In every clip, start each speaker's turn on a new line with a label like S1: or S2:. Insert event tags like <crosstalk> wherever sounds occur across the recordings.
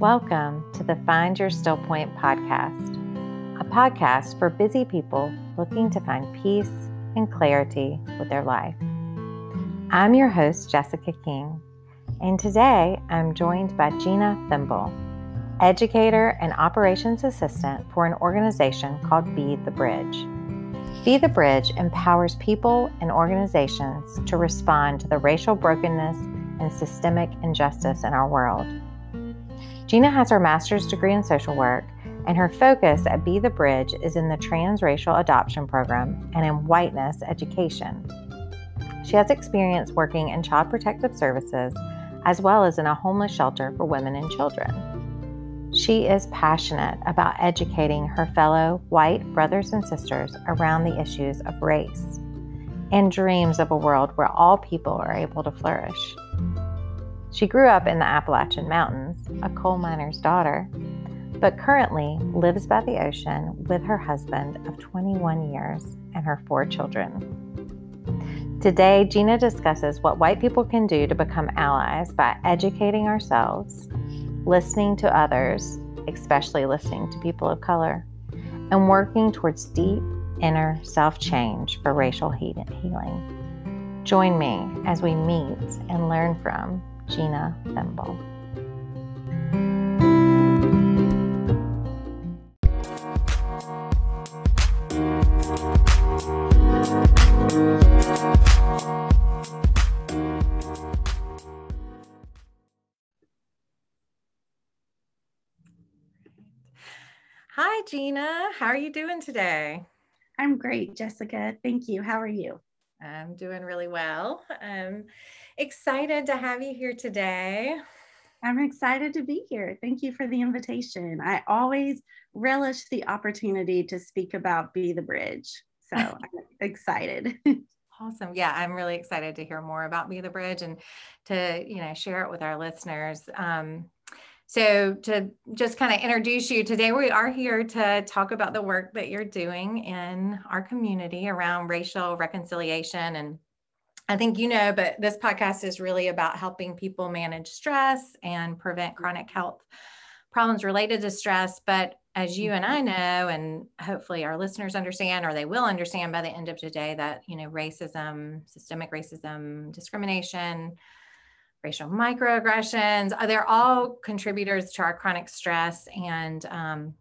S1: Welcome to the Find Your Still Point podcast, a podcast for busy people looking to find peace and clarity with their life. I'm your host, Jessica King, and today I'm joined by Gina Thimble, educator and operations assistant for an organization called Be the Bridge. Be the Bridge empowers people and organizations to respond to the racial brokenness and systemic injustice in our world. Gina has her master's degree in social work, and her focus at Be the Bridge is in the transracial adoption program and in whiteness education. She has experience working in child protective services as well as in a homeless shelter for women and children. She is passionate about educating her fellow white brothers and sisters around the issues of race and dreams of a world where all people are able to flourish. She grew up in the Appalachian Mountains, a coal miner's daughter, but currently lives by the ocean with her husband of 21 years and her four children. Today, Gina discusses what white people can do to become allies by educating ourselves, listening to others, especially listening to people of color, and working towards deep inner self change for racial healing. Join me as we meet and learn from Gina Thimble. Hi, Gina. How are you doing today?
S2: I'm great, Jessica. Thank you. How are you?
S1: I'm doing really well. Um, excited to have you here today.
S2: I'm excited to be here. Thank you for the invitation. I always relish the opportunity to speak about Be the Bridge. So <laughs> I'm excited. <laughs>
S1: Awesome. Yeah, I'm really excited to hear more about Be the Bridge and to, you know, share it with our listeners. Um, so, to just kind of introduce you, today we are here to talk about the work that you're doing in our community around racial reconciliation and I think you know, but this podcast is really about helping people manage stress and prevent chronic health problems related to stress. But as you and I mm-hmm. know, and hopefully our listeners understand, or they will understand by the end of today, that you know, racism, systemic racism, discrimination, racial microaggressions, uh, they're all contributors to our chronic stress and um,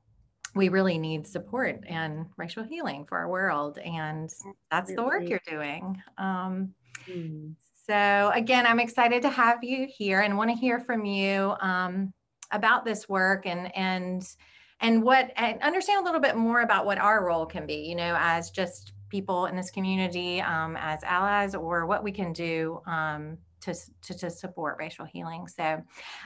S1: we really need support and racial healing for our world and that's the work you're doing um, Mm. So, again, I'm excited to have you here and want to hear from you um, about this work and and and what and understand a little bit more about what our role can be. You know, as just people in this community, um, as allies, or what we can do um, to, to, to support racial healing. So,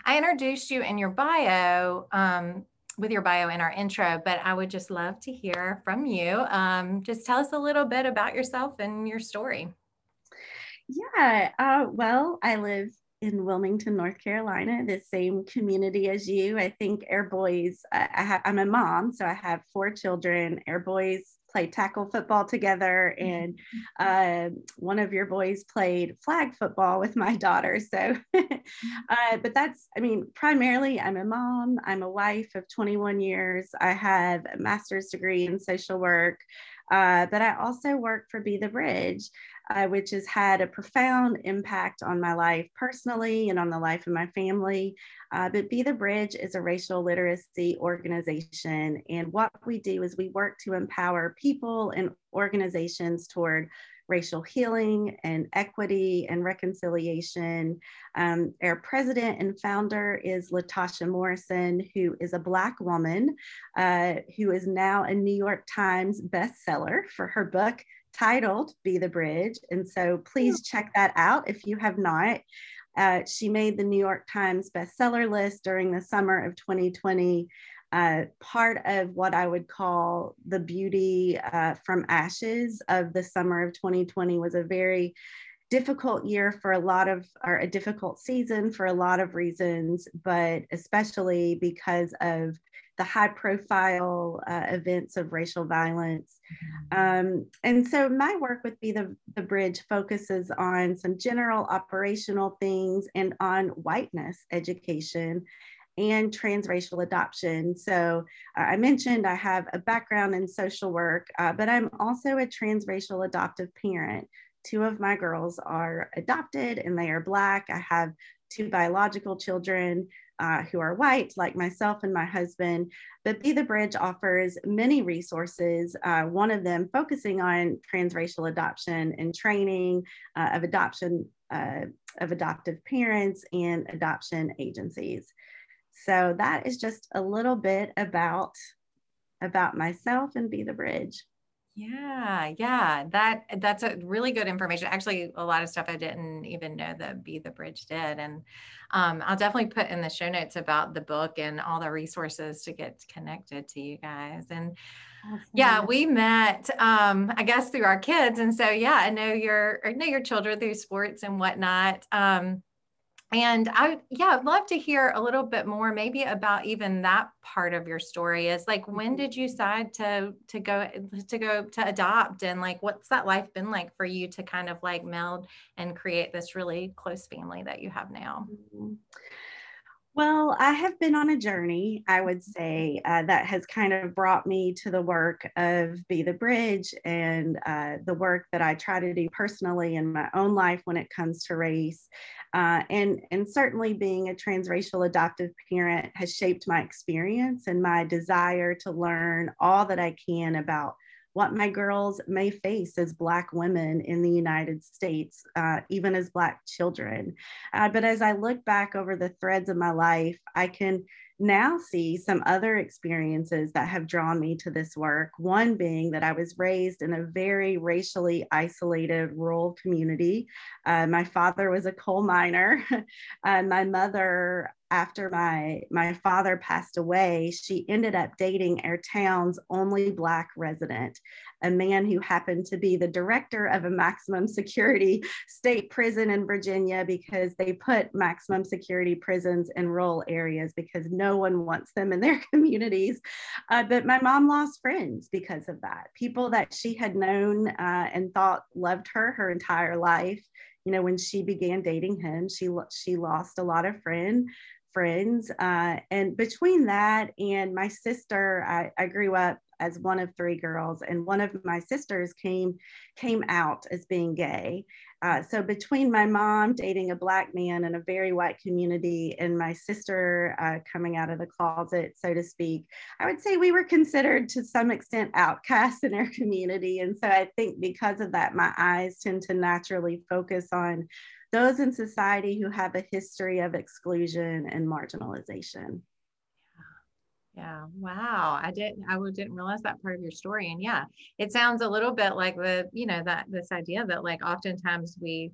S1: I introduced you in your bio. Um, with your bio in our intro, but I would just love to hear from you. Um, just tell us a little bit about yourself and your story.
S2: Yeah, uh, well, I live in Wilmington, North Carolina, the same community as you. I think Air Boys, I, I have, I'm a mom, so I have four children. Air Boys play tackle football together, and uh, one of your boys played flag football with my daughter. So, <laughs> uh, but that's, I mean, primarily I'm a mom, I'm a wife of 21 years, I have a master's degree in social work. Uh, but I also work for Be the Bridge uh, which has had a profound impact on my life personally and on the life of my family. Uh, but Be the Bridge is a racial literacy organization. And what we do is we work to empower people and organizations toward racial healing and equity and reconciliation. Um, our president and founder is Latasha Morrison, who is a Black woman uh, who is now a New York Times bestseller for her book, titled Be the Bridge. And so please check that out if you have not. Uh, she made the New York Times bestseller list during the summer of 2020. Uh, part of what I would call the beauty uh, from ashes of the summer of 2020 was a very difficult year for a lot of, or a difficult season for a lot of reasons, but especially because of the high profile uh, events of racial violence. Mm-hmm. Um, and so my work with Be the, the Bridge focuses on some general operational things and on whiteness education and transracial adoption. So uh, I mentioned I have a background in social work, uh, but I'm also a transracial adoptive parent. Two of my girls are adopted and they are Black. I have two biological children uh, who are white, like myself and my husband. But Be the Bridge offers many resources, uh, one of them focusing on transracial adoption and training uh, of adoption uh, of adoptive parents and adoption agencies. So that is just a little bit about about myself and Be the Bridge.
S1: Yeah, yeah, that that's a really good information. Actually, a lot of stuff I didn't even know that Be the Bridge did, and um, I'll definitely put in the show notes about the book and all the resources to get connected to you guys. And awesome. yeah, we met, um, I guess, through our kids, and so yeah, I know your I know your children through sports and whatnot. Um, and I, yeah, I'd love to hear a little bit more, maybe about even that part of your story. Is like, when mm-hmm. did you decide to to go to go to adopt, and like, what's that life been like for you to kind of like meld and create this really close family that you have now?
S2: Mm-hmm. Well, I have been on a journey, I would say, uh, that has kind of brought me to the work of Be the Bridge and uh, the work that I try to do personally in my own life when it comes to race. Uh, and, and certainly being a transracial adoptive parent has shaped my experience and my desire to learn all that I can about what my girls may face as Black women in the United States, uh, even as Black children. Uh, but as I look back over the threads of my life, I can now see some other experiences that have drawn me to this work. One being that I was raised in a very racially isolated rural community. Uh, my father was a coal miner. <laughs> uh, my mother after my my father passed away she ended up dating our town's only black resident a man who happened to be the director of a maximum security state prison in virginia because they put maximum security prisons in rural areas because no one wants them in their <laughs> communities. Uh, but my mom lost friends because of that. People that she had known uh, and thought loved her her entire life you know when she began dating him she she lost a lot of friends friends. Uh, and between that and my sister, I, I grew up as one of three girls, and one of my sisters came came out as being gay. Uh, so between my mom dating a black man in a very white community and my sister uh, coming out of the closet, so to speak, I would say we were considered to some extent outcasts in our <laughs> community. And so I think because of that, my eyes tend to naturally focus on those in society who have a history of exclusion and marginalization.
S1: Yeah. Yeah. Wow. I didn't, I didn't realize that part of your story. And yeah, it sounds a little bit like the, you know, that this idea that like oftentimes we,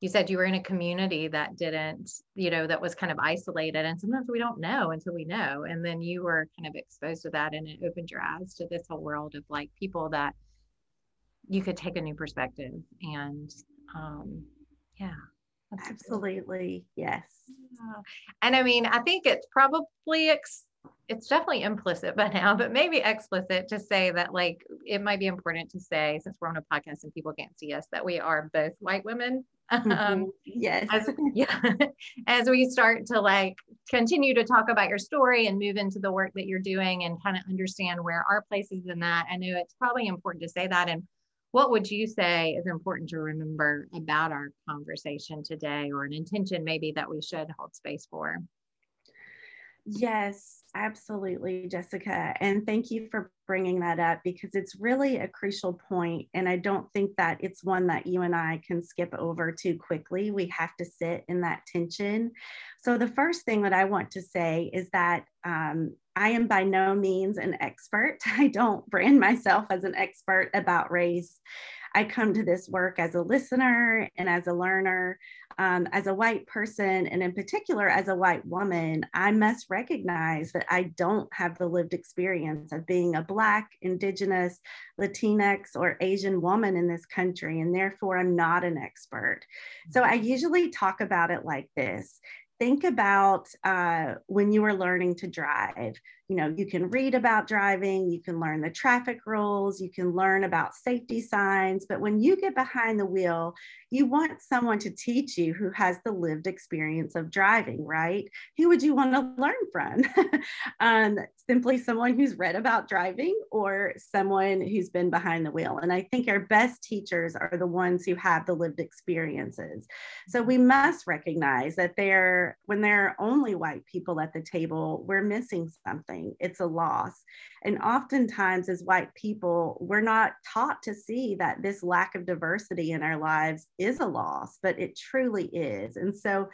S1: you said you were in a community that didn't, you know, that was kind of isolated. And sometimes we don't know until we know. And then you were kind of exposed to that and it opened your eyes to this whole world of like people that you could take a new perspective. And um, yeah,
S2: Absolutely. Yes.
S1: Yeah. And I mean, I think it's probably ex- it's definitely implicit by now, but maybe explicit to say that like it might be important to say since we're on a podcast and people can't see us that we are both white women. <laughs>
S2: Mm-hmm. Um, yes.
S1: As, <laughs> yeah. as we start to like continue to talk about your story and move into the work that you're doing and kind of understand where our place is in that, I know it's probably important to say that. And what would you say is important to remember about our conversation today or an intention maybe that we should hold space for?
S2: Yes, absolutely, Jessica. And thank you for bringing that up because it's really a crucial point, And I don't think that it's one that you and I can skip over too quickly. We have to sit in that tension. So, the first thing that I want to say is that um, I am by no means an expert. <laughs> I don't brand myself as an expert about race. I come to this work as a listener and as a learner. Um, as a white person, and in particular as a white woman, I must recognize that I don't have the lived experience of being a Black, Indigenous, Latinx, or Asian woman in this country, and therefore I'm not an expert. So I usually talk about it like this think about uh, when you were learning to drive. You know, you can read about driving, you can learn the traffic rules, you can learn about safety signs. But when you get behind the wheel, you want someone to teach you who has the lived experience of driving, right? Who would you want to learn from? <laughs> um, simply someone who's read about driving or someone who's been behind the wheel. And I think our best teachers are the ones who have the lived experiences. So we must recognize that when there are only white people at the table, we're missing something. It's a loss. And oftentimes, as white people, we're not taught to see that this lack of diversity in our lives is a loss, but it truly is. And so,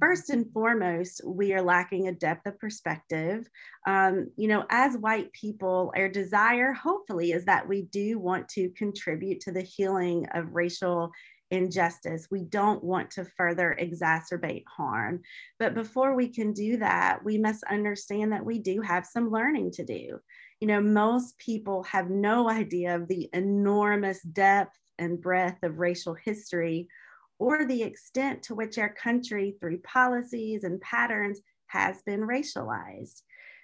S2: first and foremost, we are lacking a depth of perspective. Um, you know, as white people, our desire, hopefully, is that we do want to contribute to the healing of racial injustice. We don't want to further exacerbate harm. But before we can do that, we must understand that we do have some learning to do. You know, most people have no idea of the enormous depth and breadth of racial history or the extent to which our country, through policies and patterns, has been racialized.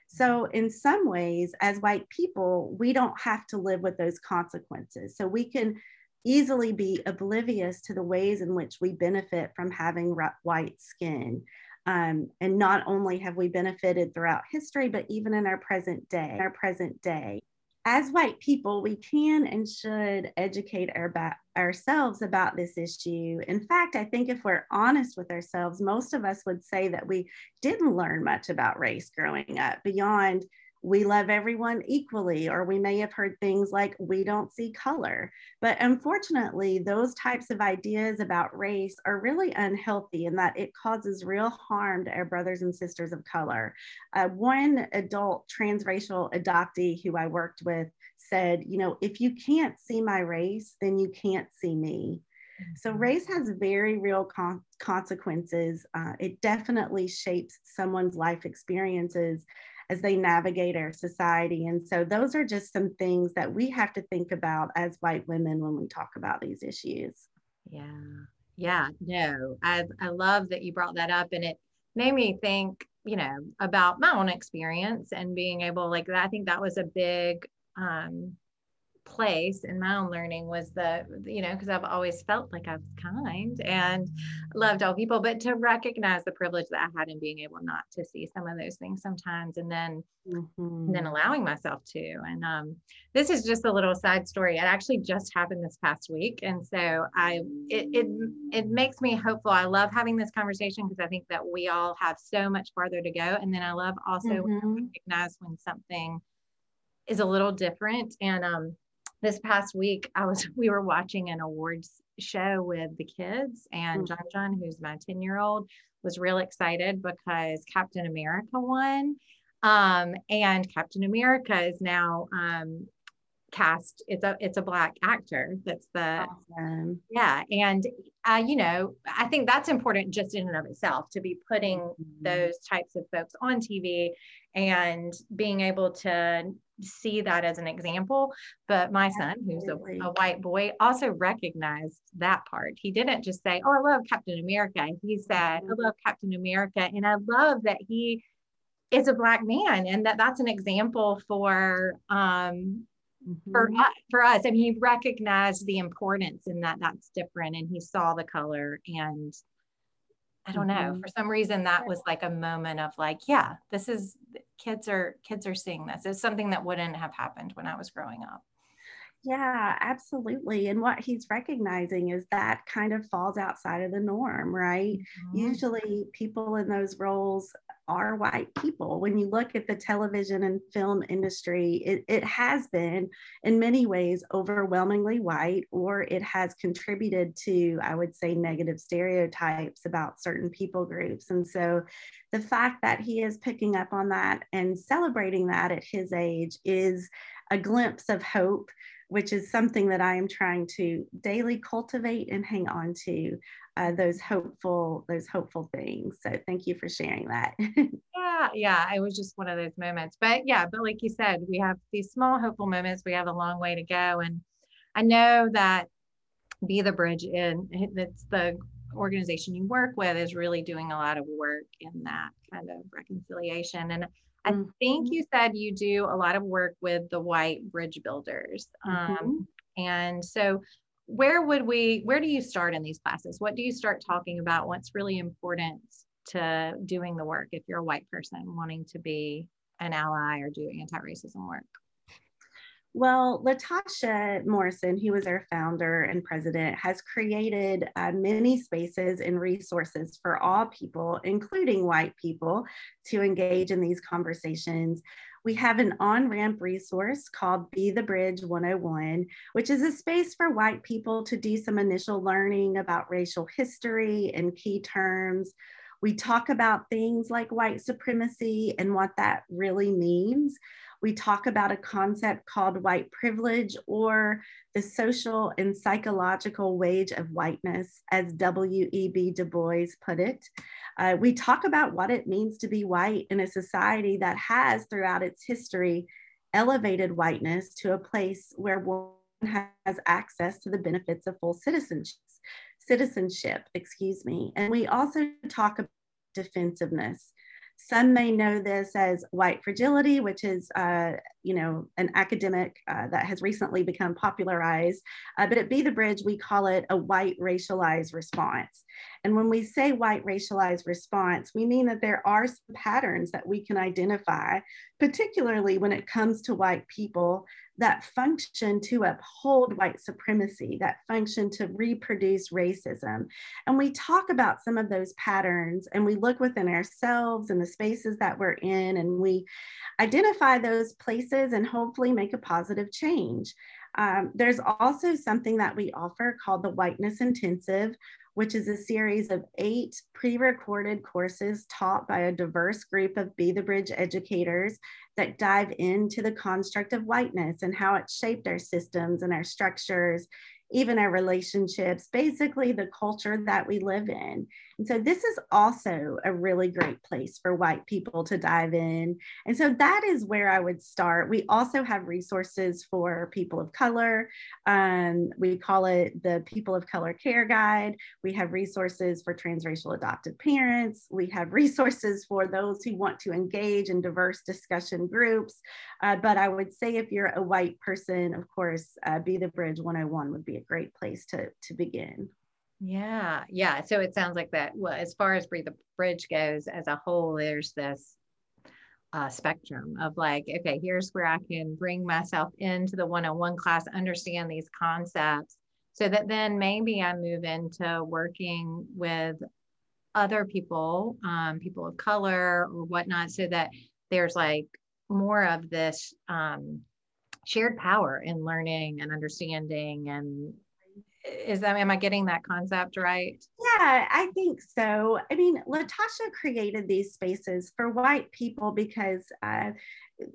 S2: So, in some ways, as white people, we don't have to live with those consequences. So, we can easily be oblivious to the ways in which we benefit from having white skin. Um, and not only have we benefited throughout history, but even in our present day, our present day. As white people, we can and should educate our ba- ourselves about this issue. In fact, I think if we're honest with ourselves, most of us would say that we didn't learn much about race growing up beyond we love everyone equally, or we may have heard things like we don't see color. But unfortunately, those types of ideas about race are really unhealthy in that it causes real harm to our brothers and sisters of color. Uh, one adult transracial adoptee who I worked with said, you know, if you can't see my race, then you can't see me. So, mm-hmm. race has very real con- consequences. Uh, it definitely shapes someone's life experiences as they navigate our society. And so those are just some things that we have to think about as white women when we talk about these issues.
S1: Yeah. Yeah. No, I, I love that you brought that up and it made me think, you know, about my own experience and being able like I think that was a big um place in my own learning was the you know because i've always felt like i was kind and loved all people but to recognize the privilege that i had in being able not to see some of those things sometimes and then mm-hmm. and then allowing myself to and um, this is just a little side story it actually just happened this past week and so i it it, it makes me hopeful i love having this conversation because i think that we all have so much farther to go and then i love also mm-hmm. recognize when something is a little different and um this past week i was <laughs> we were watching an awards show with the kids and mm-hmm. john john who's my 10 year old was real excited because captain america won um, and captain america is now um, cast it's a it's a black actor that's the awesome. yeah and uh, you know i think that's important just in and of itself to be putting mm-hmm. those types of folks on tv and being able to see that as an example but my son who's a, a, white boy also recognized that part he didn't just say oh i love captain america he said i mm-hmm. love captain america and i love that he is a black man and that that's an example for um mm-hmm. for us, for us. I mean, he recognized the importance in that that's different, and he saw the color. And I don't mm-hmm. know, for some reason, that was like a moment of like, yeah, this is kids are kids are seeing this. It's something that wouldn't have happened when I was growing up.
S2: Yeah, absolutely. And what he's recognizing is that kind of falls outside of the norm, right? Mm-hmm. Usually, people in those roles are white people. When you look at the television and film industry, it, it has been in many ways overwhelmingly white, or it has contributed to, I would say, negative stereotypes about certain people groups. And so the fact that he is picking up on that and celebrating that at his age is a glimpse of hope which is something that I am trying to daily cultivate and hang on to uh, those hopeful those hopeful things. So thank you for sharing that. <laughs>
S1: yeah, yeah, it was just one of those moments. But yeah, but like you said, we have these small hopeful moments. We have a long way to go, and I know that Be the Bridge in it's the organization you work with is really doing a lot of work in that kind of reconciliation and I mm-hmm. think you said you do a lot of work with the white bridge builders. Mm-hmm. Um, and so, where would we, where do you start in these classes? What do you start talking about? What's really important to doing the work if you're a white person wanting to be an ally or do anti racism work?
S2: Well, Latasha Morrison, who was our founder and president, has created uh, many spaces and resources for all people, including white people, to engage in these conversations. We have an on ramp resource called Be the Bridge 101, which is a space for white people to do some initial learning about racial history and key terms. We talk about things like white supremacy and what that really means we talk about a concept called white privilege or the social and psychological wage of whiteness, as W.E.B. Du Bois put it. Uh, we talk about what it means to be white in a society that has, throughout its history, elevated whiteness to a place where one has access to the benefits of full citizenship citizenship excuse me and we also talk about defensiveness some may know this as white fragility, which is, uh, you know, an academic uh, that has recently become popularized. Uh, but at Be the Bridge, we call it a white racialized response. And when we say white racialized response, we mean that there are some patterns that we can identify, particularly when it comes to white people that function to uphold white supremacy, that function to reproduce racism. And we talk about some of those patterns and we look within ourselves and the spaces that we're in and we identify those places and hopefully make a positive change. Um, there's also something that we offer called the Whiteness Intensive, which is a series of eight pre recorded courses taught by a diverse group of Be the Bridge educators that dive into the construct of whiteness and how it shaped our systems and our structures even our relationships, basically the culture that we live in. And so this is also a really great place for white people to dive in. And so that is where I would start. We also have resources for people of color. Um, we call it the People of Color Care Guide. We have resources for transracial adopted parents. We have <laughs> resources for those who want to engage in diverse discussion groups. Uh, but I would say if you're a white person, of course, uh, Be the Bridge 101 would be a great place to, to begin.
S1: Yeah, yeah. So it sounds like that. Well, as far as Be the Bridge goes as a whole, there's this uh, spectrum of like, okay, here's where I can bring myself into the one on one class, understand these concepts, so that then maybe I move into working with other people, um, people of color or whatnot, so that there's like more of this um, shared power in learning and understanding and is that am i getting that concept right?
S2: Yeah i think so. I mean latasha created these spaces for white people because uh,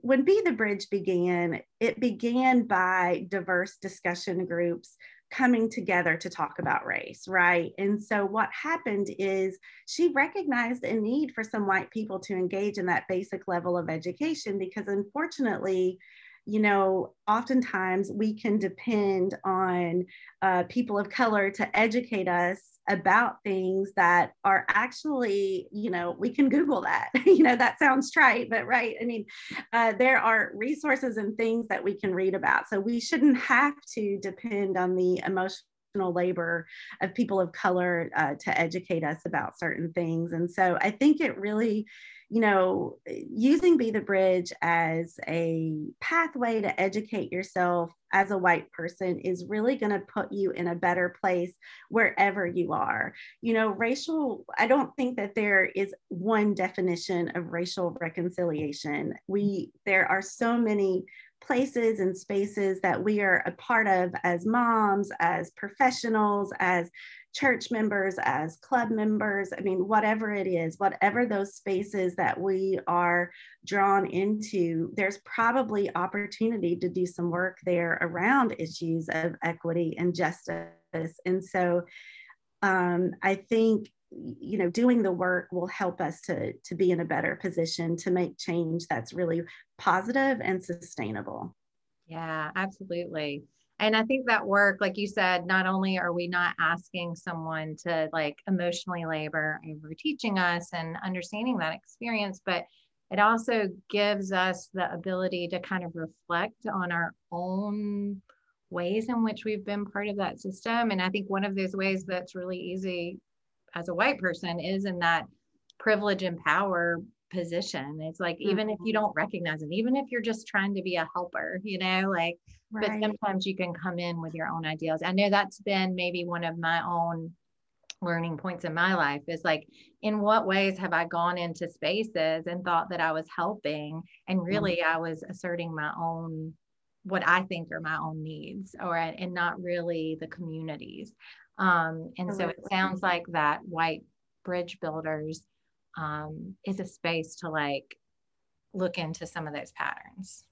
S2: when be the bridge began it began by diverse discussion groups coming together to talk about race right? And so what happened is she recognized a need for some white people to engage in that basic level of education because unfortunately you know, oftentimes we can depend on uh, people of color to educate us about things that are actually, you know, we can Google that. <laughs> you know, that sounds trite, but right. I mean, uh, there are resources and things that we can read about. So we shouldn't have to depend on the emotional labor of people of color uh, to educate us about certain things. And so I think it really you know, using Be the Bridge as a pathway to educate yourself as a white person is really going to put you in a better place wherever you are. You know, racial, I don't think that there is one definition of racial reconciliation. We, there are so many places and spaces that we are a part of as moms, as professionals, as church members, as club members, I mean, whatever it is, whatever those spaces that we are drawn into, there's probably opportunity to do some work there around issues of equity and justice. And so um, I think you know doing the work will help us to to be in a better position to make change that's really positive and sustainable
S1: yeah absolutely and i think that work like you said not only are we not asking someone to like emotionally labor over teaching us and understanding that experience but it also gives us the ability to kind of reflect on our own ways in which we've been part of that system. And I think one of those ways that's really easy as a white person is in that privilege and power position. It's like even mm-hmm. if you mm-hmm. don't recognize it, even if you're just trying to be a helper, you know, like right. but sometimes you can come in with your own ideas. I know that's been maybe one of my own learning points in my life is like in what ways have I gone into spaces and thought that I was helping and mm-hmm. really mm-hmm. I was asserting my own what I think are my own needs or and not really the communities. Um, and so it sounds like that white bridge builders um, is a space to like look into some of those patterns.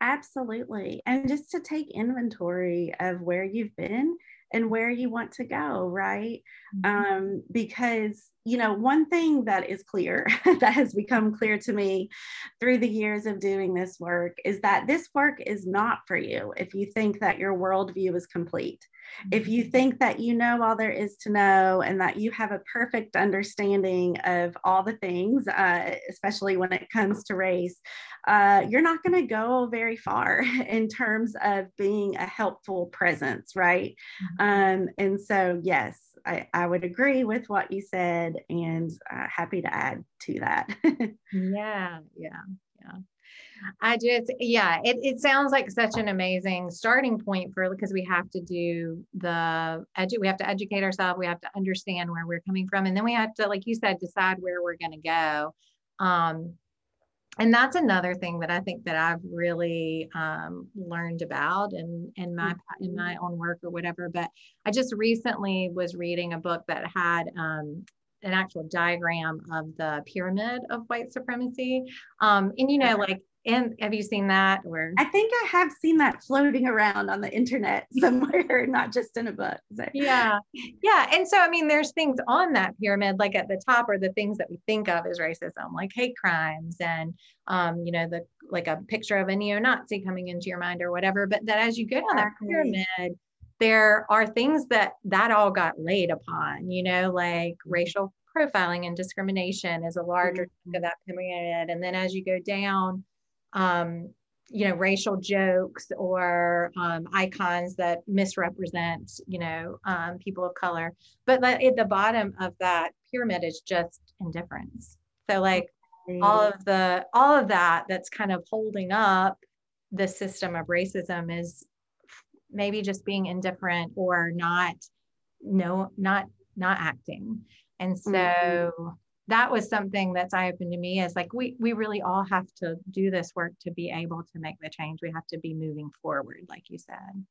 S2: Absolutely. And just to take inventory of where you've been and where you want to go, right? Mm-hmm. Um, because, you know, one thing that is clear <laughs> that has become clear to me through the years of doing this work is that this work is not for you if you think that your worldview is complete. If you think that you know all there is to know and that you have a perfect understanding of all the things, uh, especially when it comes to race, uh, you're not going to go very far <laughs> in terms of being a helpful presence, right? Mm-hmm. Um, and so, yes, I, I, would agree with what you said and uh, happy to add to that. <laughs>
S1: yeah, yeah, yeah. I just, yeah, it, it sounds like such an amazing starting point for because we have to do the edu- we have to educate ourselves, we have to understand where we're coming from, and then we have to, like you said, decide where we're going to go. Um, and that's another thing that I think that I've really um, learned about in in my in mm-hmm. my own work or whatever. But I just recently was reading a book that had um, an actual diagram of the pyramid of white supremacy. Um, and you know, like and have you seen that or
S2: I think I have seen that floating around on the internet <laughs> somewhere, not just in a book.
S1: So. Yeah. Yeah. And so I mean there's things on that pyramid, like at the top are the things that we think of as racism, like hate crimes and um, you know, the like a picture of a neo-Nazi coming into your mind or whatever. But that as you go down that pyramid, there are things that that all got laid upon, you know, like racial profiling and discrimination is a larger mm-hmm. of that pyramid. And then as you go down, um, you know, racial jokes or um, icons that misrepresent, you know, um, people of color. But at the bottom of that pyramid is just indifference. So like all of the all of that that's kind of holding up the system of racism is maybe just being indifferent or not no not not acting and so mm-hmm that was something that's eye open to me is like we we really all have to do this work to be able to make the change. We have to be moving forward like you said.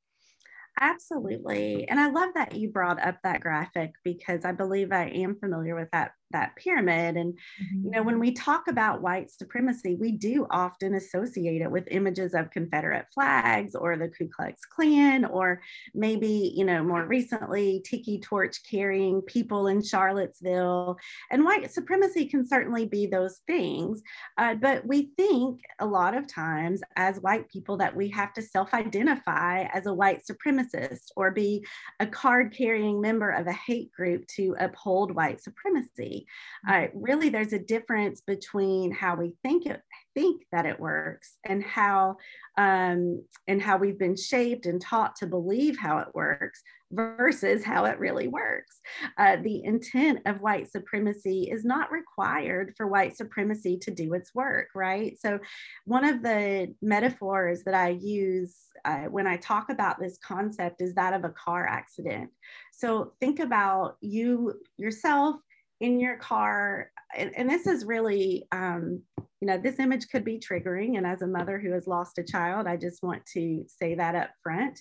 S2: Absolutely. And i love that you brought up that graphic because i believe i am familiar with that that pyramid. And, mm-hmm. you know, when we talk about white supremacy, we do often associate it with images of Confederate flags or the Ku Klux Klan, or maybe, you know, more recently, tiki torch carrying people in Charlottesville. And white supremacy can certainly be those things. Uh, but we think a lot of times as white people that we have to self identify as a white supremacist or be a card carrying member of a hate group to uphold white supremacy. Uh, really, there's a difference between how we think it, think that it works and how um, and how we've been shaped and taught to believe how it works versus how it really works. Uh, the intent of white supremacy is not required for white supremacy to do its work, right? So, one of the metaphors that I use uh, when I talk about this concept is that of a car accident. So, think about you yourself in your car and, and this is really um, you know this image could be triggering and as a mother who has lost a child i just want to say that up front.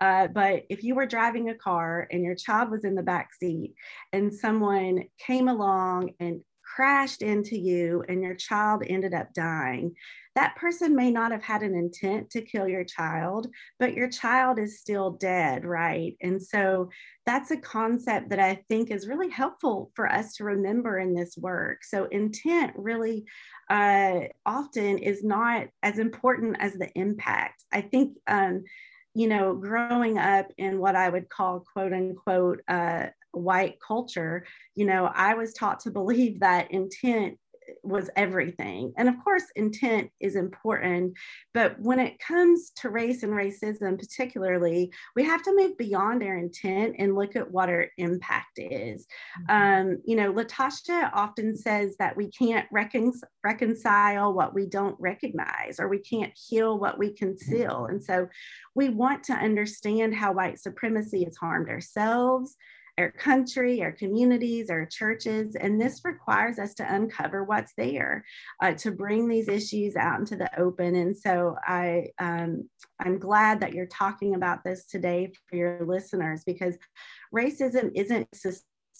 S2: Uh, but if you were driving a car and your child was in the back seat and someone came along and crashed into you and your child ended up dying that person may not have had an intent to kill your child, but your child is still dead, right? And so that's a concept that I think is really helpful for us to remember in this work. So intent really uh, often is not as important as the impact. I think. Um, you know, growing up in what I would call quote unquote uh, white culture, you know, I was taught to believe that intent was everything. And of course, intent is important. But when it comes to race and racism, particularly, we have to move beyond our intent and look at what our impact is. Mm-hmm. Um, you know, Latasha often says that we can't recon- reconcile what we don't recognize or we can't heal what we conceal. And so we want to understand how white supremacy has harmed ourselves our country, our communities, our churches. And this requires us to uncover what's there, uh, to bring these issues out into the open. And so I, um, I'm glad that you're talking about this today for your listeners because racism isn't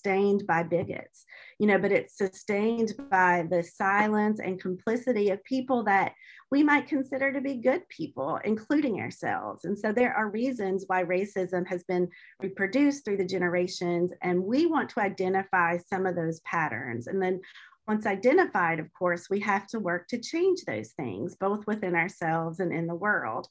S2: sustained by bigots, you know, but it's sustained by the silence and complicity of people that we might consider to be good people, including ourselves. And so there are reasons why racism has been reproduced through the generations, and we want to identify some of those patterns. And then once identified, of course, we have to work to change those things, both within ourselves and in the world.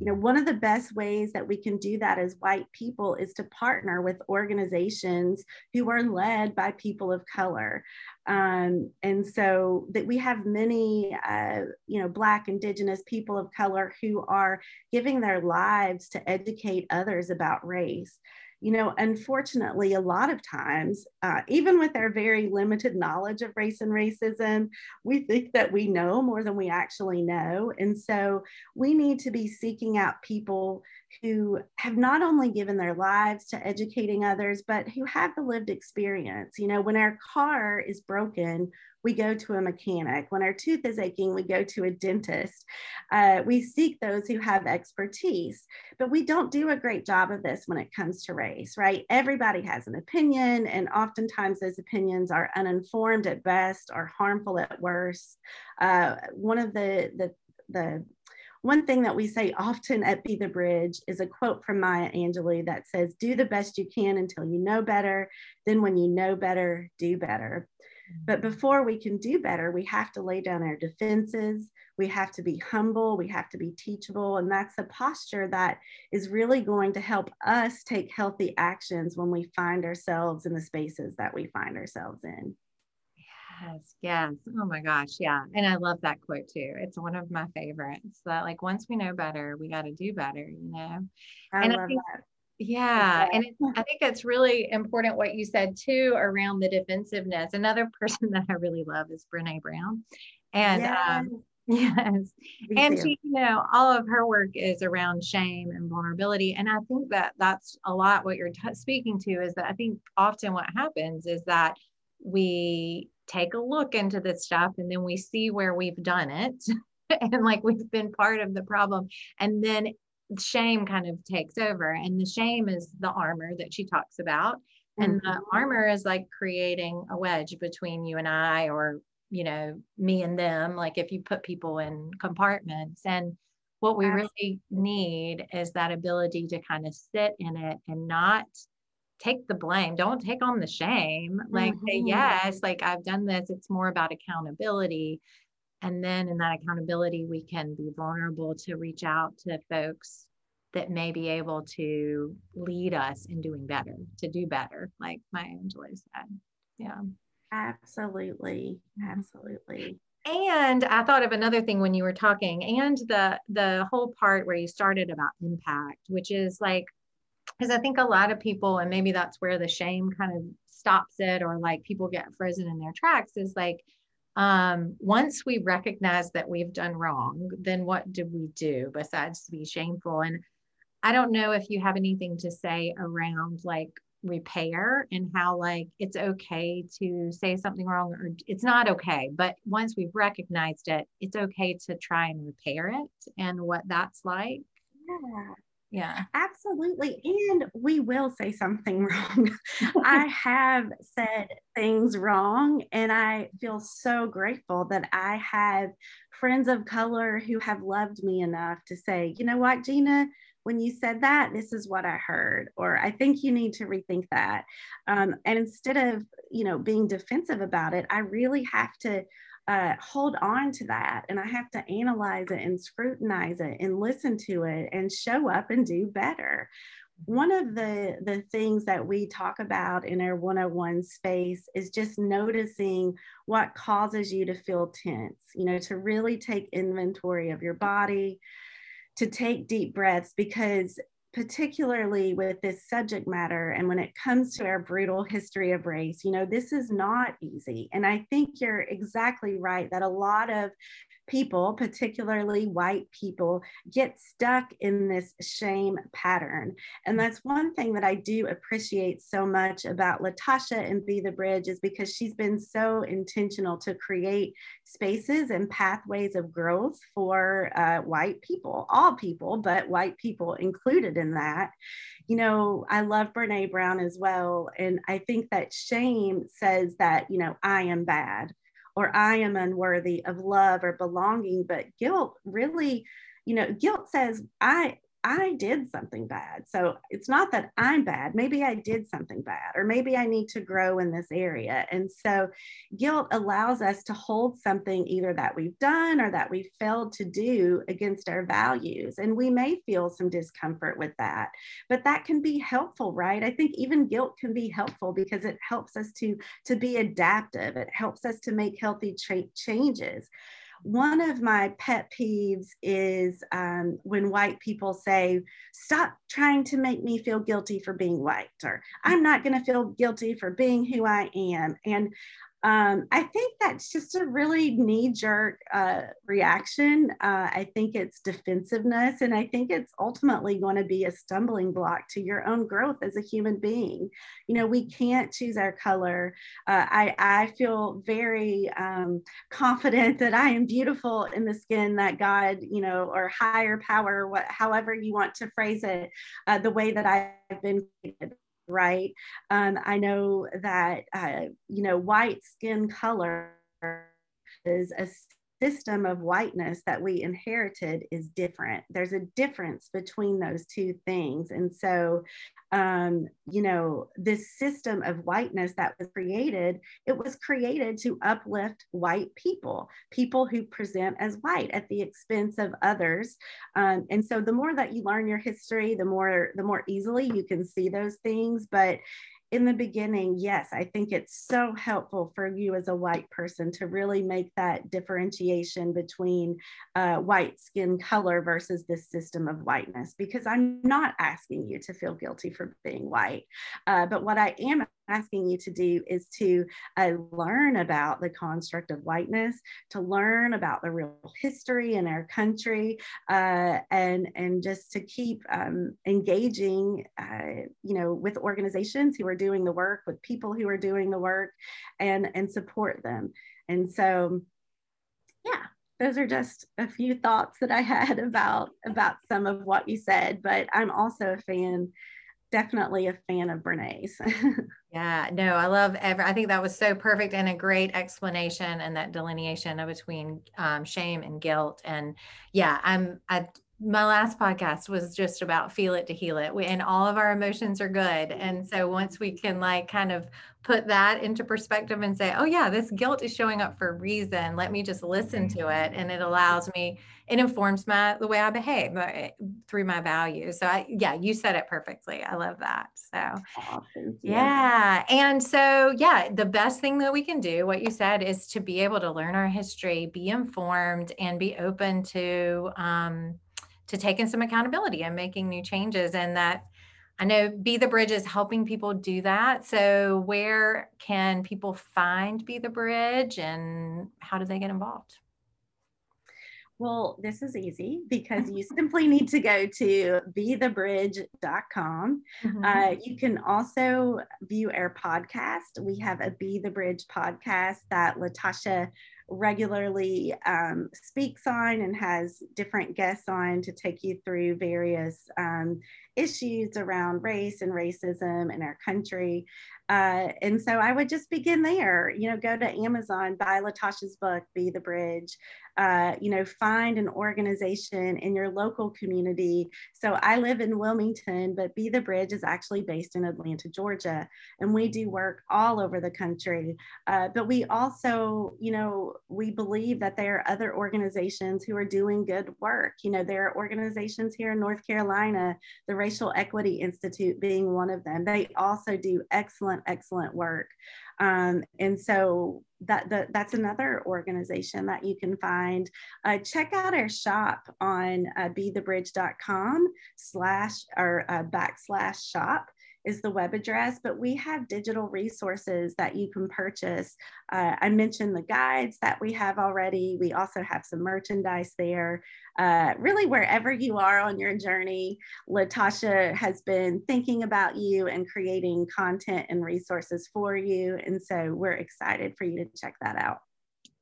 S2: You know, one of the best ways that we can do that as white people is to partner with organizations who are led by people of color. Um, and so that we have many, uh, you know, Black, Indigenous people of color who are giving their lives to educate others about race you know, unfortunately, a lot of times, uh, even with our very limited knowledge of race and racism, we think that we know more than we actually know. And so we need to be seeking out people who have not only given their lives to educating others, but who have the lived experience. You know, when our car is broken, we go to a mechanic. When our tooth is aching, we go to a dentist. Uh, we seek those who have expertise, but we don't do a great job of this when it comes to race, right? Everybody has an opinion, and oftentimes those opinions are uninformed at best or harmful at worst. Uh, one of the, the, the one thing that we say often at Be the Bridge is a quote from Maya Angelou that says, Do the best you can until you know better. Then, when you know better, do better. But before we can do better, we have to lay down our defenses. We have to be humble. We have to be teachable. And that's a posture that is really going to help us take healthy actions when we find ourselves in the spaces that we find ourselves in.
S1: Yes, yes. Oh my gosh. Yeah. And I love that quote too. It's one of my favorites that like once we know better, we got to do better, you know?
S2: I
S1: and
S2: love I think, that.
S1: Yeah. And <laughs> it, I think it's really important what you said too around the defensiveness. Another <laughs> person that I really love is Brene Brown. And yes. um, <laughs> yes. And too. she, you know, all of her work is around shame and vulnerability. And I think that that's a lot what you're t- speaking to is that I think often what happens is that we take a look into this stuff and then we see where we've done it and like we've been part of the problem and then shame kind of takes over and the shame is the armor that she talks about. And mm-hmm. the armor is like creating a wedge between you and i or you know me and them like if you put people in compartments. And what we really need is that ability to kind of sit in it and not take the blame. Don't take on the shame. Like mm-hmm. say yes like i've done this. It's more about accountability and then in that accountability, we can be vulnerable to reach out to folks that may be able to lead us in doing better, to do better, like Maya Angelou said. Yeah.
S2: Absolutely. Absolutely.
S1: And I thought of another thing when you were talking, and the the whole part where you started about impact, which is like, because I think a lot of people, and maybe that's where the shame kind of stops it, or like people get frozen in their tracks, is like um, once we recognize that we've done wrong, then what do we do besides be shameful? And I don't know if you have anything to say around like repair and how like it's okay to say something wrong or it's not okay but once we've recognized it it's okay to try and repair it and what that's like
S2: yeah
S1: yeah.
S2: Absolutely and we will say something <laughs> wrong. I <laughs> have said things wrong and i feel so grateful that i have friends of color who have loved me enough to say you know what gina? When you said that this is what i heard or i think you need to rethink that. Um, and instead of you know being defensive about it i really have to uh, hold on to that and I have to analyze it and scrutinize it and listen to it and show up and do better. One of the, the things that we talk about in our 101 space is just noticing what causes you to feel tense, you know, to really take inventory of your body, to take deep breaths, because particularly with this subject matter and when it comes to our brutal history of race you know this is not easy. And i think you're exactly right that a lot of people, particularly white people, get stuck in this shame pattern. And that's one thing that I do appreciate so much about Latasha and Be the Bridge is because she's been so intentional to create spaces and pathways of growth for uh, white people, all people, but white people included in that. You know, I love Brene Brown as well. And I think that shame says that, you know, I am bad or I am unworthy of love or belonging. But guilt really, you know, guilt says, I, I did something bad. So it's not that I'm bad. Maybe I did something bad, or maybe I need to grow in this area. And so guilt allows us to hold something either that we've done or that we failed to do against our values. And we may feel some discomfort with that, but that can be helpful, right? I think even guilt can be helpful because it helps us to, to be adaptive, it helps us to make healthy tra- changes one of my pet peeves is um, when white people say, Stop trying to make me feel guilty for being white, or I'm not going to feel guilty for being who I am. And um, I think that's just a really knee jerk uh, reaction. Uh, I think it's defensiveness, and I think it's ultimately going to be a stumbling block to your own growth as a human being. You know, we can't choose our color. Uh, I, I feel very um, confident that I am beautiful in the skin that God, you know, or higher power, what, however you want to phrase it, uh, the way that I've been right? Um, I know that, uh, you know, white skin color is a system of whiteness that we inherited is different. There's a difference between those two things. And so, um, you know, this system of whiteness that was created, it was created to uplift white people, people who present as white at the expense of others. Um, and so the more that you learn your history, the more the more easily you can see those things. But in the beginning, yes, I think it's so helpful for you as a white person to really make that differentiation between uh, white skin color versus this system of whiteness, because I'm not asking you to feel guilty for being white. Uh, but what I am asking you to do is to uh, learn about the construct of whiteness, to learn about the real history in our country, uh, and and just to keep um, engaging, uh, you know, with organizations who are doing the work, with people who are doing the work, and and support them. And so, yeah, those are just a few thoughts that I had about about some of what you said. But I'm also a fan definitely a fan of Brene's. <laughs>
S1: yeah, no, I love every, I think that was so perfect and a great explanation and that delineation between um, shame and guilt. And yeah, I'm, I, my last podcast was just about feel it to heal it. We, and all of our emotions are good. And so once we can like kind of put that into perspective and say oh yeah this guilt is showing up for a reason. Let me just listen to it. And it allows me it informs my the way i behave uh, through my values. So I, yeah you said it perfectly. I love that. So oh, yeah. And so yeah the best thing that we can do what you said is to be able to learn our history be informed and be open to um, to taking some accountability and making new changes and that I know Be the Bridge is helping people do that. So, where can people find Be the Bridge and how do they get involved?
S2: Well, this is easy because <laughs> you simply need to go to bethebridge.com. Mm-hmm. Uh, you can also view our podcast. We have a Be the Bridge podcast that Latasha regularly um, speaks on and has different guests on to take you through various um, issues around race and racism in our country. Uh, and so I would just begin there, you know, go to Amazon, buy Latasha's book, Be the Bridge, uh, you know, find an organization in your local community. So I live in Wilmington, but Be the Bridge is actually based in Atlanta, Georgia. And we do work all over the country. Uh, but we also, you know, we believe that there are other organizations who are doing good work. You know, there are organizations here in North Carolina, the Racial Equity Institute being one of them. They also do excellent, excellent work. Um, and so that, that that's another organization that you can find. Uh, check out our shop on uh, bethebridge.com slash or uh, backslash shop is the web address, but we have digital resources that you can purchase. Uh, I mentioned the guides that we have already. We also have some merchandise there. Uh, really, wherever you are on your journey, Latasha has been thinking about you and creating content and resources for you. And so we're excited for you to check that out.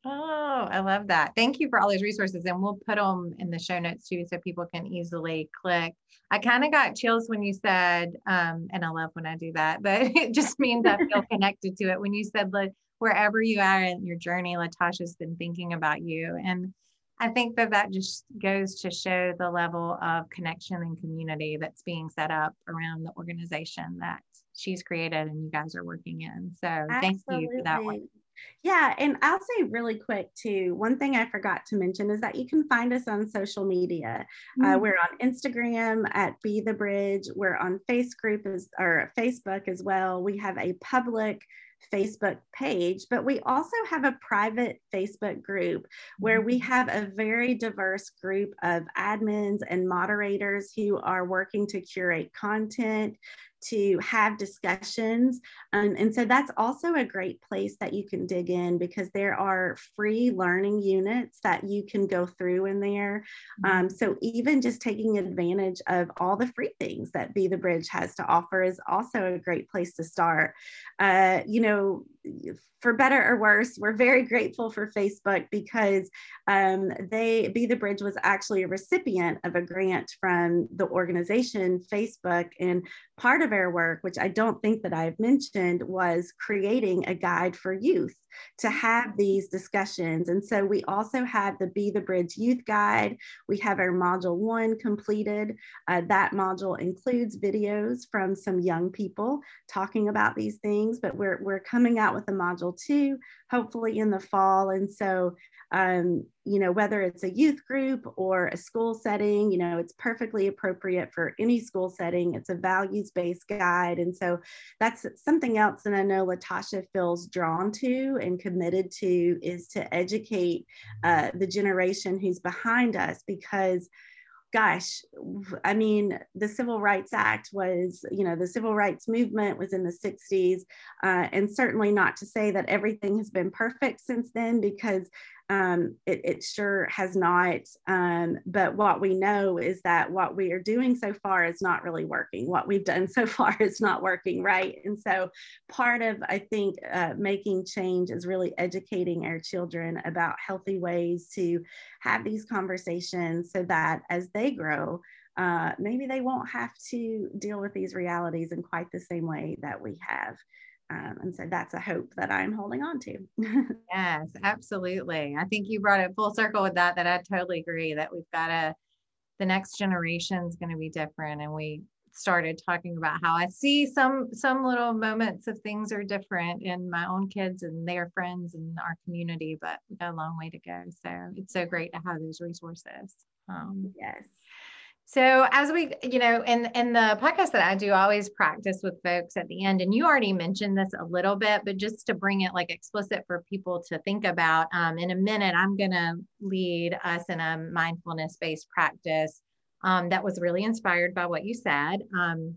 S1: Oh, I love that. Thank you for all those resources. And we'll put them in the show notes too so people can easily click. I kind of got chills when you said, um, and I love when I do that, <laughs> but it just means I feel <laughs> connected to it. When you said, like, wherever you are in your journey, Latasha's been thinking about you. And I think that that just goes to show the level of connection and community that's being set up around the organization that she's created and you guys are working in. So Absolutely. thank you for that one.
S2: Yeah, and I'll say really quick too. One thing I forgot to mention is that you can find us on social media. Mm-hmm. Uh, we're on Instagram at Be the Bridge. We're on Face Group as or Facebook as well. We have a public Facebook page, but we also have a private Facebook group where we mm-hmm. have a very diverse group of admins and moderators who are working to curate content, to have discussions. Um, and so that's also a great place that you can dig in because there are free learning units that you can go through in there. Mm-hmm. Um, so even just taking advantage of all the free things that Be the Bridge has to offer is also a great place to start. Uh, you know, for better or worse, we're very grateful for Facebook because um, they, Be the Bridge was actually a recipient of a grant from the organization Facebook. And part of our work, which I don't think that I've mentioned, was creating a guide for youth to have these discussions. And so we also have the Be the Bridge Youth Guide. We have our module one completed. Uh, that module includes videos from some young people talking about these things, but we're, we're coming out with a module two, hopefully in the fall. And so um, you know, whether it's a youth group or a school setting, you know, it's perfectly appropriate for any school setting. It's a values based guide. And so that's something else that I know Latasha feels drawn to and committed to is to educate uh, the generation who's behind us because gosh, I mean, the Civil Rights Act was, you know, the Civil Rights Movement was in the 60s. Uh, and certainly not to say that everything has been perfect since then, because um, it, it, sure has not. Um, but what we know is that what we are doing so far is not really working. What we've done so <laughs> far is not working, right? And so, part of, I think, uh, making change is really educating our children about healthy ways to have these conversations so that as they grow, uh, maybe they won't have to deal with these realities in quite the same way that we have. Um, and so that's a hope that I'm holding on to. <laughs>
S1: yes, absolutely. I think you brought it full circle with that, that I totally agree that we've got to, the next generation is going to be different. And we started talking about how I see some, some little moments of things are different in my own kids and their friends and our community, but we got a long way to go. So it's so great to have those resources.
S2: Um, yes.
S1: So as we, you know, in in the podcast that I do, I always practice with folks at the end, and you already mentioned this a little bit, but just to bring it like explicit for people to think about. Um, in a minute, I'm gonna lead us in a mindfulness based practice um, that was really inspired by what you said. Um,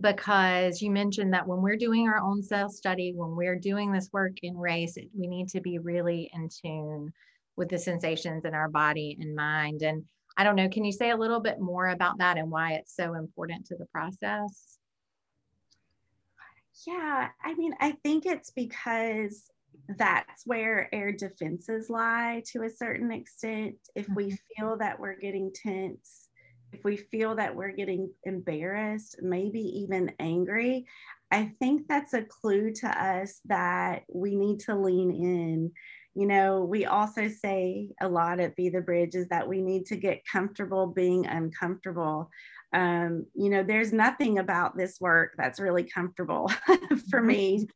S1: because you mentioned that when we're doing our own self study, when we're doing this work in race, we need to be really in tune with the sensations in our body and mind. And I don't know. Can you say a little bit more about that and why it's so important to the process?
S2: Yeah, I mean, I think it's because that's where our defenses lie to a certain extent. If we mm-hmm. feel that we're getting tense, if we feel that we're getting embarrassed, maybe even angry, I think that's a clue to us that we need to lean in you know, we also say a lot at Be the Bridge is that we need to get comfortable being uncomfortable. um, you know, there's nothing about this work that's really comfortable <laughs> for mm-hmm. me.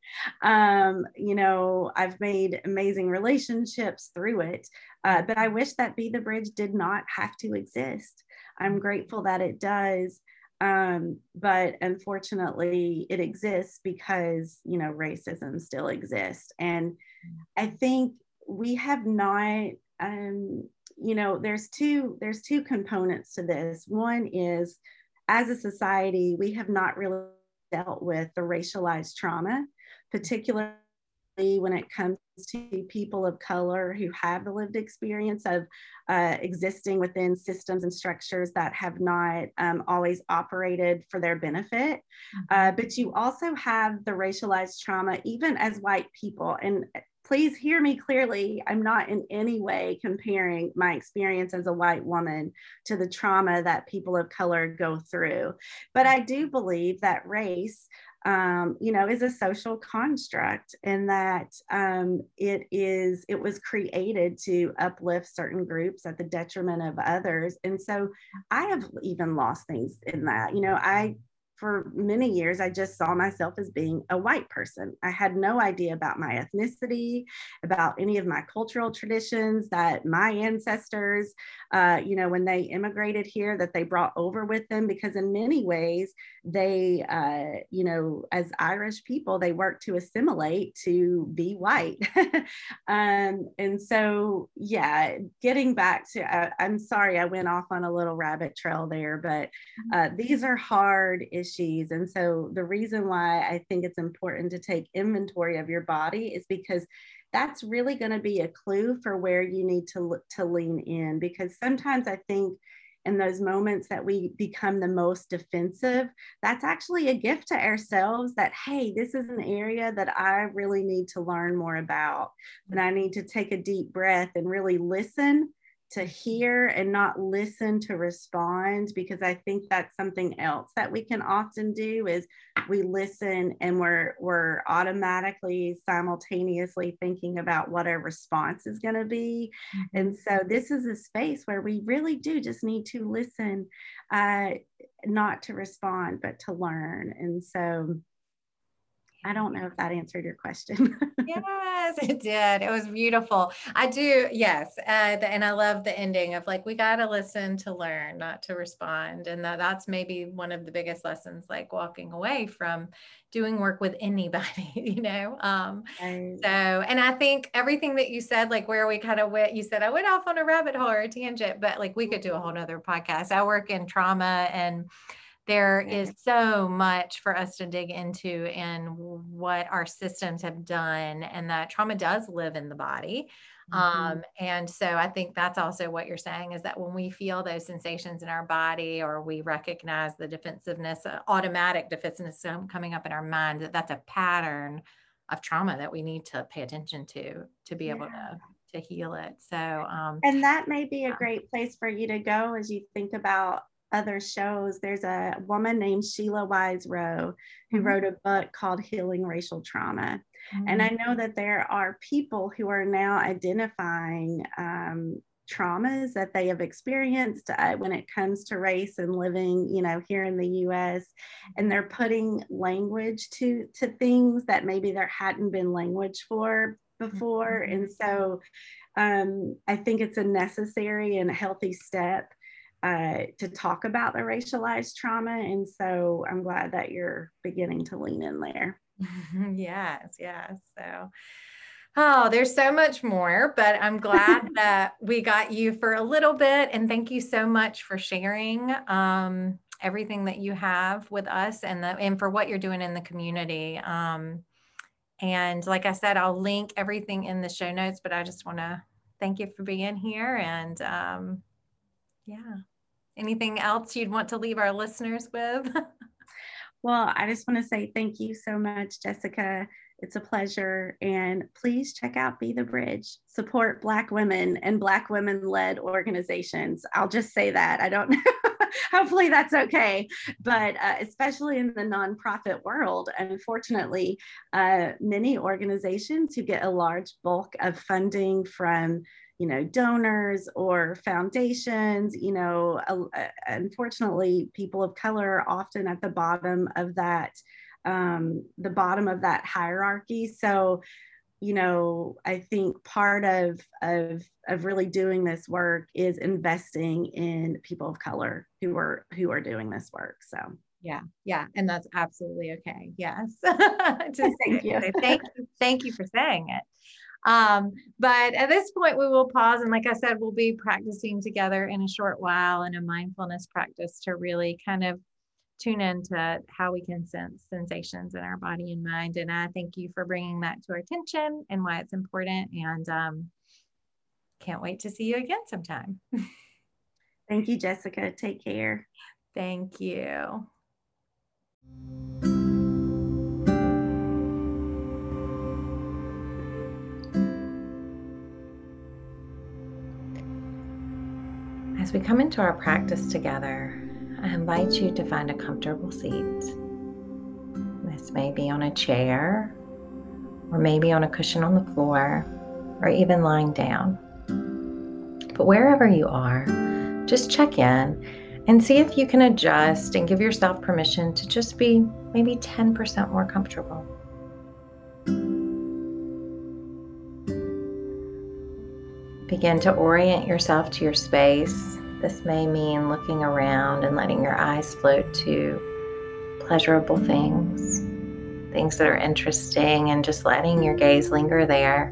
S2: Um, you know, I've made amazing relationships through it, uh, but I wish that Be the Bridge did not have to exist. I'm grateful that it does. Um, but unfortunately, it exists because, you know, racism still exists. And I think we have not um, you know there's two there's two components to this one is as a society we have not really dealt with the racialized trauma particularly when it comes to people of color who have the lived experience of uh, existing within systems and structures that have not um, always operated for their benefit. Mm-hmm. Uh, but you also have the racialized trauma, even as white people. And please hear me clearly. I'm not in any way comparing my experience as a white woman to the trauma that people of color go through. But I do believe that race, um, you know, is a social construct and that um, it is, it was created to uplift certain groups at the detriment of others. And so I have even lost things in that. You know, I for many years, I just saw myself as being a white person. I had no idea about my ethnicity, about any of my cultural traditions that my ancestors, uh, you know, when they immigrated here, that they brought over with them, because in many ways, they, uh, you know, as Irish people, they work to assimilate to be white. <laughs> um, and so, yeah, getting back to, uh, I'm sorry, I went off on a little rabbit trail there, but uh, these are hard issues. And so, the reason why I think it's important to take inventory of your body is because that's really going to be a clue for where you need to look, to lean in because sometimes i think in those moments that we become the most defensive, that's actually a gift to ourselves that, hey, this is an area that I really need to learn more about. And I need to take a deep breath and really listen to hear and not listen to respond because i think that's something else that we can often do is we listen and we're we're automatically simultaneously thinking about what our response is going to be mm-hmm. and so this is a space where we really do just need to listen uh, not to respond but to learn and so I don't know if that answered your question. <laughs>
S1: yes, it did. It was beautiful. I do. Yes. Uh, the, and I love the ending of like, we got to listen to learn, not to respond. And that, that's maybe one of the biggest lessons, like walking away from doing work with anybody, <laughs> you know? Um, right. So, and I think everything that you said, like where we kind of went, you said, I went off on a rabbit hole or a tangent, but like we could do a whole nother podcast. I work in trauma and, there is so much for us to dig into and what our systems have done and that trauma does live in the body. Mm-hmm. um, and so i think that's also what you're saying is that when we feel those sensations in our body or we recognize the defensiveness uh, automatic defensiveness coming up in our mind that that's a pattern of trauma that we need to pay attention to to be yeah. able to to heal it. So um,
S2: and that may be a great place for you to go as you think about other shows. There's a woman named Sheila Wise Rowe who mm-hmm. wrote a book called Healing Racial Trauma. Mm-hmm. And I know that there are people who are now identifying um, traumas that they have experienced uh, when it comes to race and living, you know, here in the U.S. And they're putting language to to things that maybe there hadn't been language for before. Mm-hmm. And so um, I think it's a necessary and healthy step uh, to talk about the racialized trauma. And so I'm glad that you're beginning to lean in there. <laughs>
S1: yes, yes. So, oh, there's so much more, but I'm glad <laughs> that we got you for a little bit. And thank you so much for sharing um, everything that you have with us and, the, and for what you're doing in the community. Um, and like I said, I'll link everything in the show notes, but I just want to thank you for being here and um, yeah. Anything else you'd want to leave our listeners with? <laughs>
S2: well, I just want to say thank you so much, Jessica. It's a pleasure. And please check out Be the Bridge. Support Black women and Black women led organizations. I'll just say that. I don't know. <laughs> hopefully that's okay. But uh, especially in the nonprofit world, unfortunately, uh, many organizations who get a large bulk of funding from you know donors or foundations you know uh, unfortunately people of color are often at the bottom of that um, the bottom of that hierarchy. So you know i think part of of of really doing this work is investing in people of color who are who are doing this work so.
S1: Yeah yeah and that's absolutely okay yes. <laughs> <laughs>
S2: Thank you.
S1: Thank you thank you for saying it um, but at this point we will pause and like i said we'll be practicing together in a short while in a mindfulness practice to really kind of tune into how we can sense sensations in our body and mind. And I thank you for bringing that to our attention and why it's important. And um, can't wait to see you again sometime.
S2: Thank you, Jessica. Take care.
S1: Thank you. As we come into our practice together, I invite you to find a comfortable seat. This may be on a chair, or maybe on a cushion on the floor, or even lying down. But wherever you are, just check in and see if you can adjust and give yourself permission to just be maybe 10% more comfortable. Begin to orient yourself to your space this may mean looking around and letting your eyes float to pleasurable things, things that are interesting, and just letting your gaze linger there.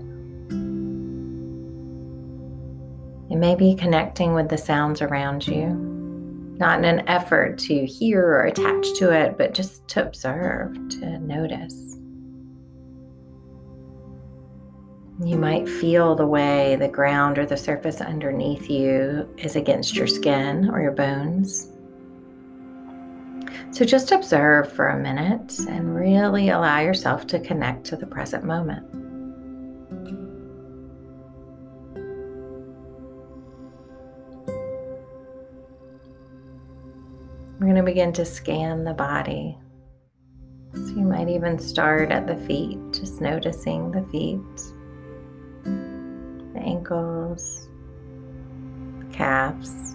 S1: It may be connecting with the sounds around you, not in an effort to hear or attach to it, but just to observe, to notice. You might feel the way the ground or the surface underneath you is against your skin or your bones. So just observe for a minute and really allow yourself to connect to the present moment. We're going to begin to scan the body. So you might even start at the feet, just noticing the feet the ankles, the calves,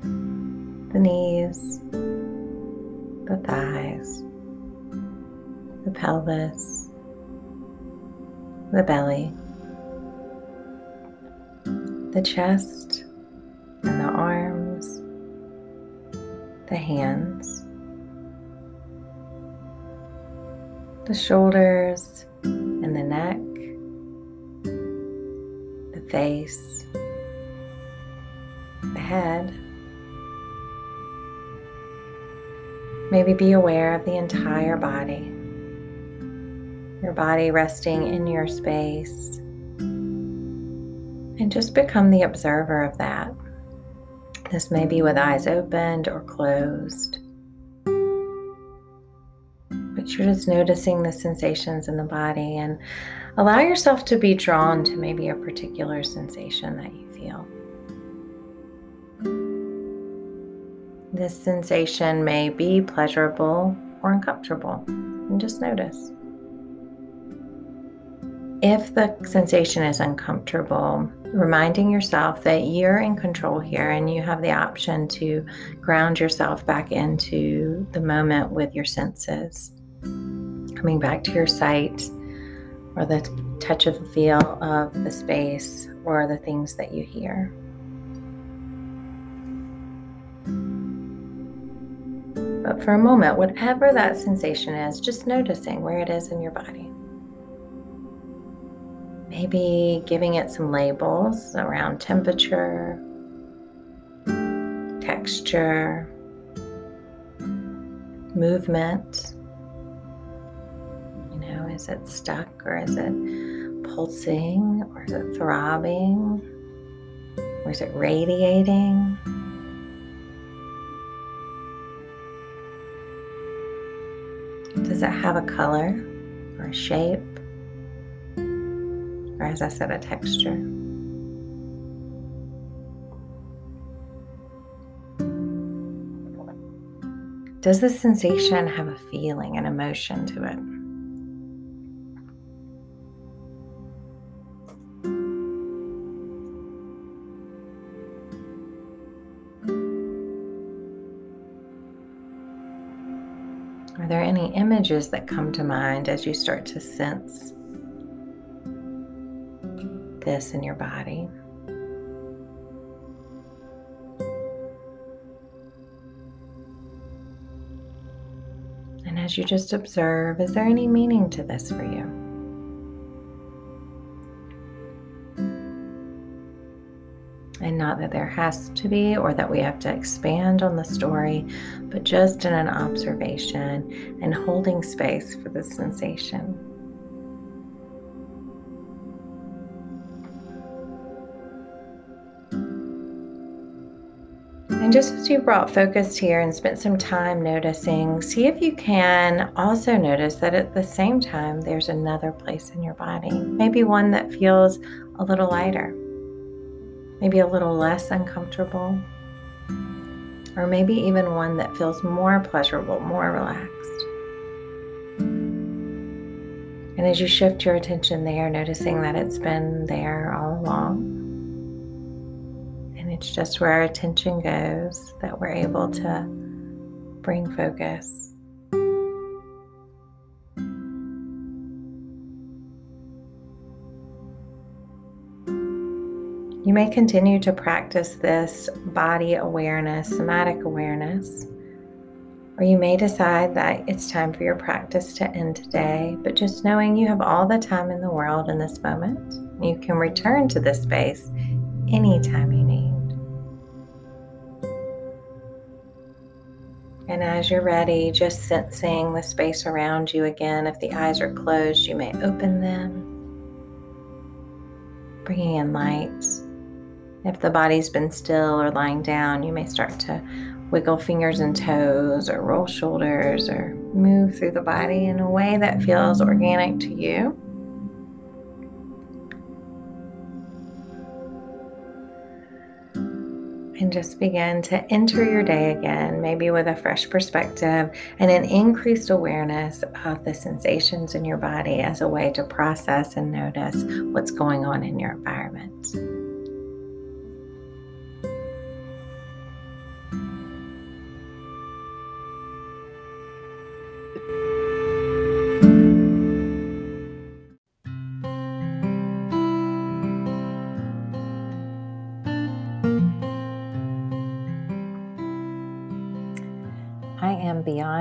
S1: the knees, the thighs, the pelvis, the belly, the chest and the arms, the hands, the shoulders and the neck, face, the head. Maybe be aware of the entire body, your body resting in your space, and just become the observer of that. This may be with eyes opened or closed. But you're just noticing the sensations in the body and allow yourself to be drawn to maybe a particular sensation that you feel. This sensation may be pleasurable or uncomfortable, and just notice. If the sensation is uncomfortable, reminding yourself that you're in control here and you have the option to ground yourself back into the moment with your senses. Coming back to your sight, or the touch of the feel of the space or the things that you hear. But for a moment, whatever that sensation is, just noticing where it is in your body. Maybe giving it some labels around temperature, texture, movement. Is it stuck or is it pulsing or is it throbbing or is it radiating? Does it have a color or a shape? Or, as I said, a texture? Does the sensation have a feeling, an emotion to it? Images that come to mind as you start to sense this in your body? And as you just observe, is there any meaning to this for you? Not that there has to be or that we have to expand on the story, but just in an observation and holding space for the sensation. And just as you brought focus here and spent some time noticing, see if you can also notice that at the same time there's another place in your body, maybe one that feels a little lighter maybe a little less uncomfortable, or maybe even one that feels more pleasurable, more relaxed. And as you shift your attention there, noticing that it's been there all along, and it's just where our attention goes that we're able to bring focus. You may continue to practice this body awareness, somatic awareness, or you may decide that it's time for your practice to end today, but just knowing you have all the time in the world in this moment, you can return to this space anytime you need. And as you're ready, just sensing the space around you again. If the eyes are closed, you may open them, bringing in light. If the body's been still or lying down, you may start to wiggle fingers and toes or roll shoulders or move through the body in a way that feels organic to you. And just begin to enter your day again, maybe with a fresh perspective and an increased awareness of the sensations in your body as a way to process and notice what's going on in your environment.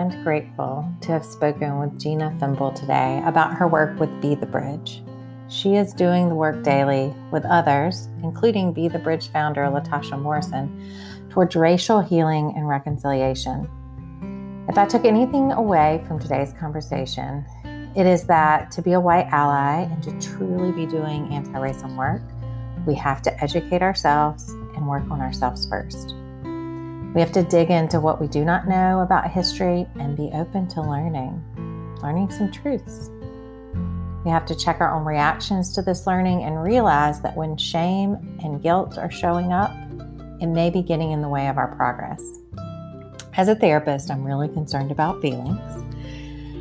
S1: Beyond grateful to have spoken with Gina Thimble today about her work with Be the Bridge. She is doing the work daily with others, including Be the Bridge founder Latasha Morrison, towards racial healing and reconciliation. If I took anything away from today's conversation, it is that to be a white ally and to truly be doing anti racism work, we have to educate ourselves and work on ourselves first. We have to dig into what we do not know about history and be open to learning, learning some truths. We have to check our own reactions to this learning and realize that when shame and guilt are showing up, it may be getting in the way of our progress. As a therapist, I'm really concerned about feelings.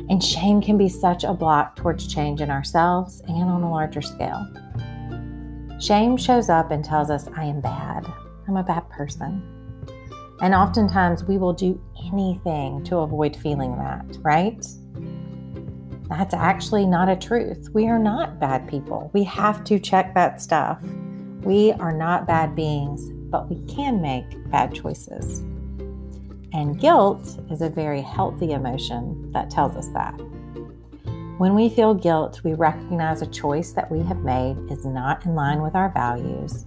S1: And shame can be such a block towards change in ourselves and on a larger scale. Shame shows up and tells us, I am bad. I'm a bad person. And oftentimes we will do anything to avoid feeling that, right? That's actually not a truth. We are not bad people. We have to check that stuff. We are not bad beings, but we can make bad choices. And guilt is a very healthy emotion that tells us that. When we feel guilt, we recognize a choice that we have made is not in line with our values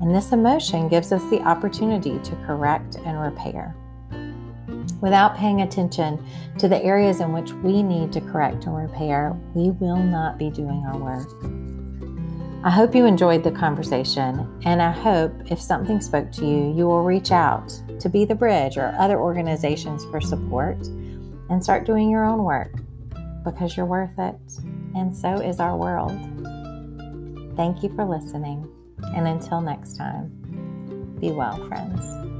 S1: and this emotion gives us the opportunity to correct and repair. Without paying attention to the areas in which we need to correct and repair, we will not be doing our work. I hope you enjoyed the conversation, and I hope if something spoke to you, you will reach out to Be the Bridge or other organizations for support and start doing your own work because you're worth it, and so is our world. Thank you for listening. And until next time, be well, friends.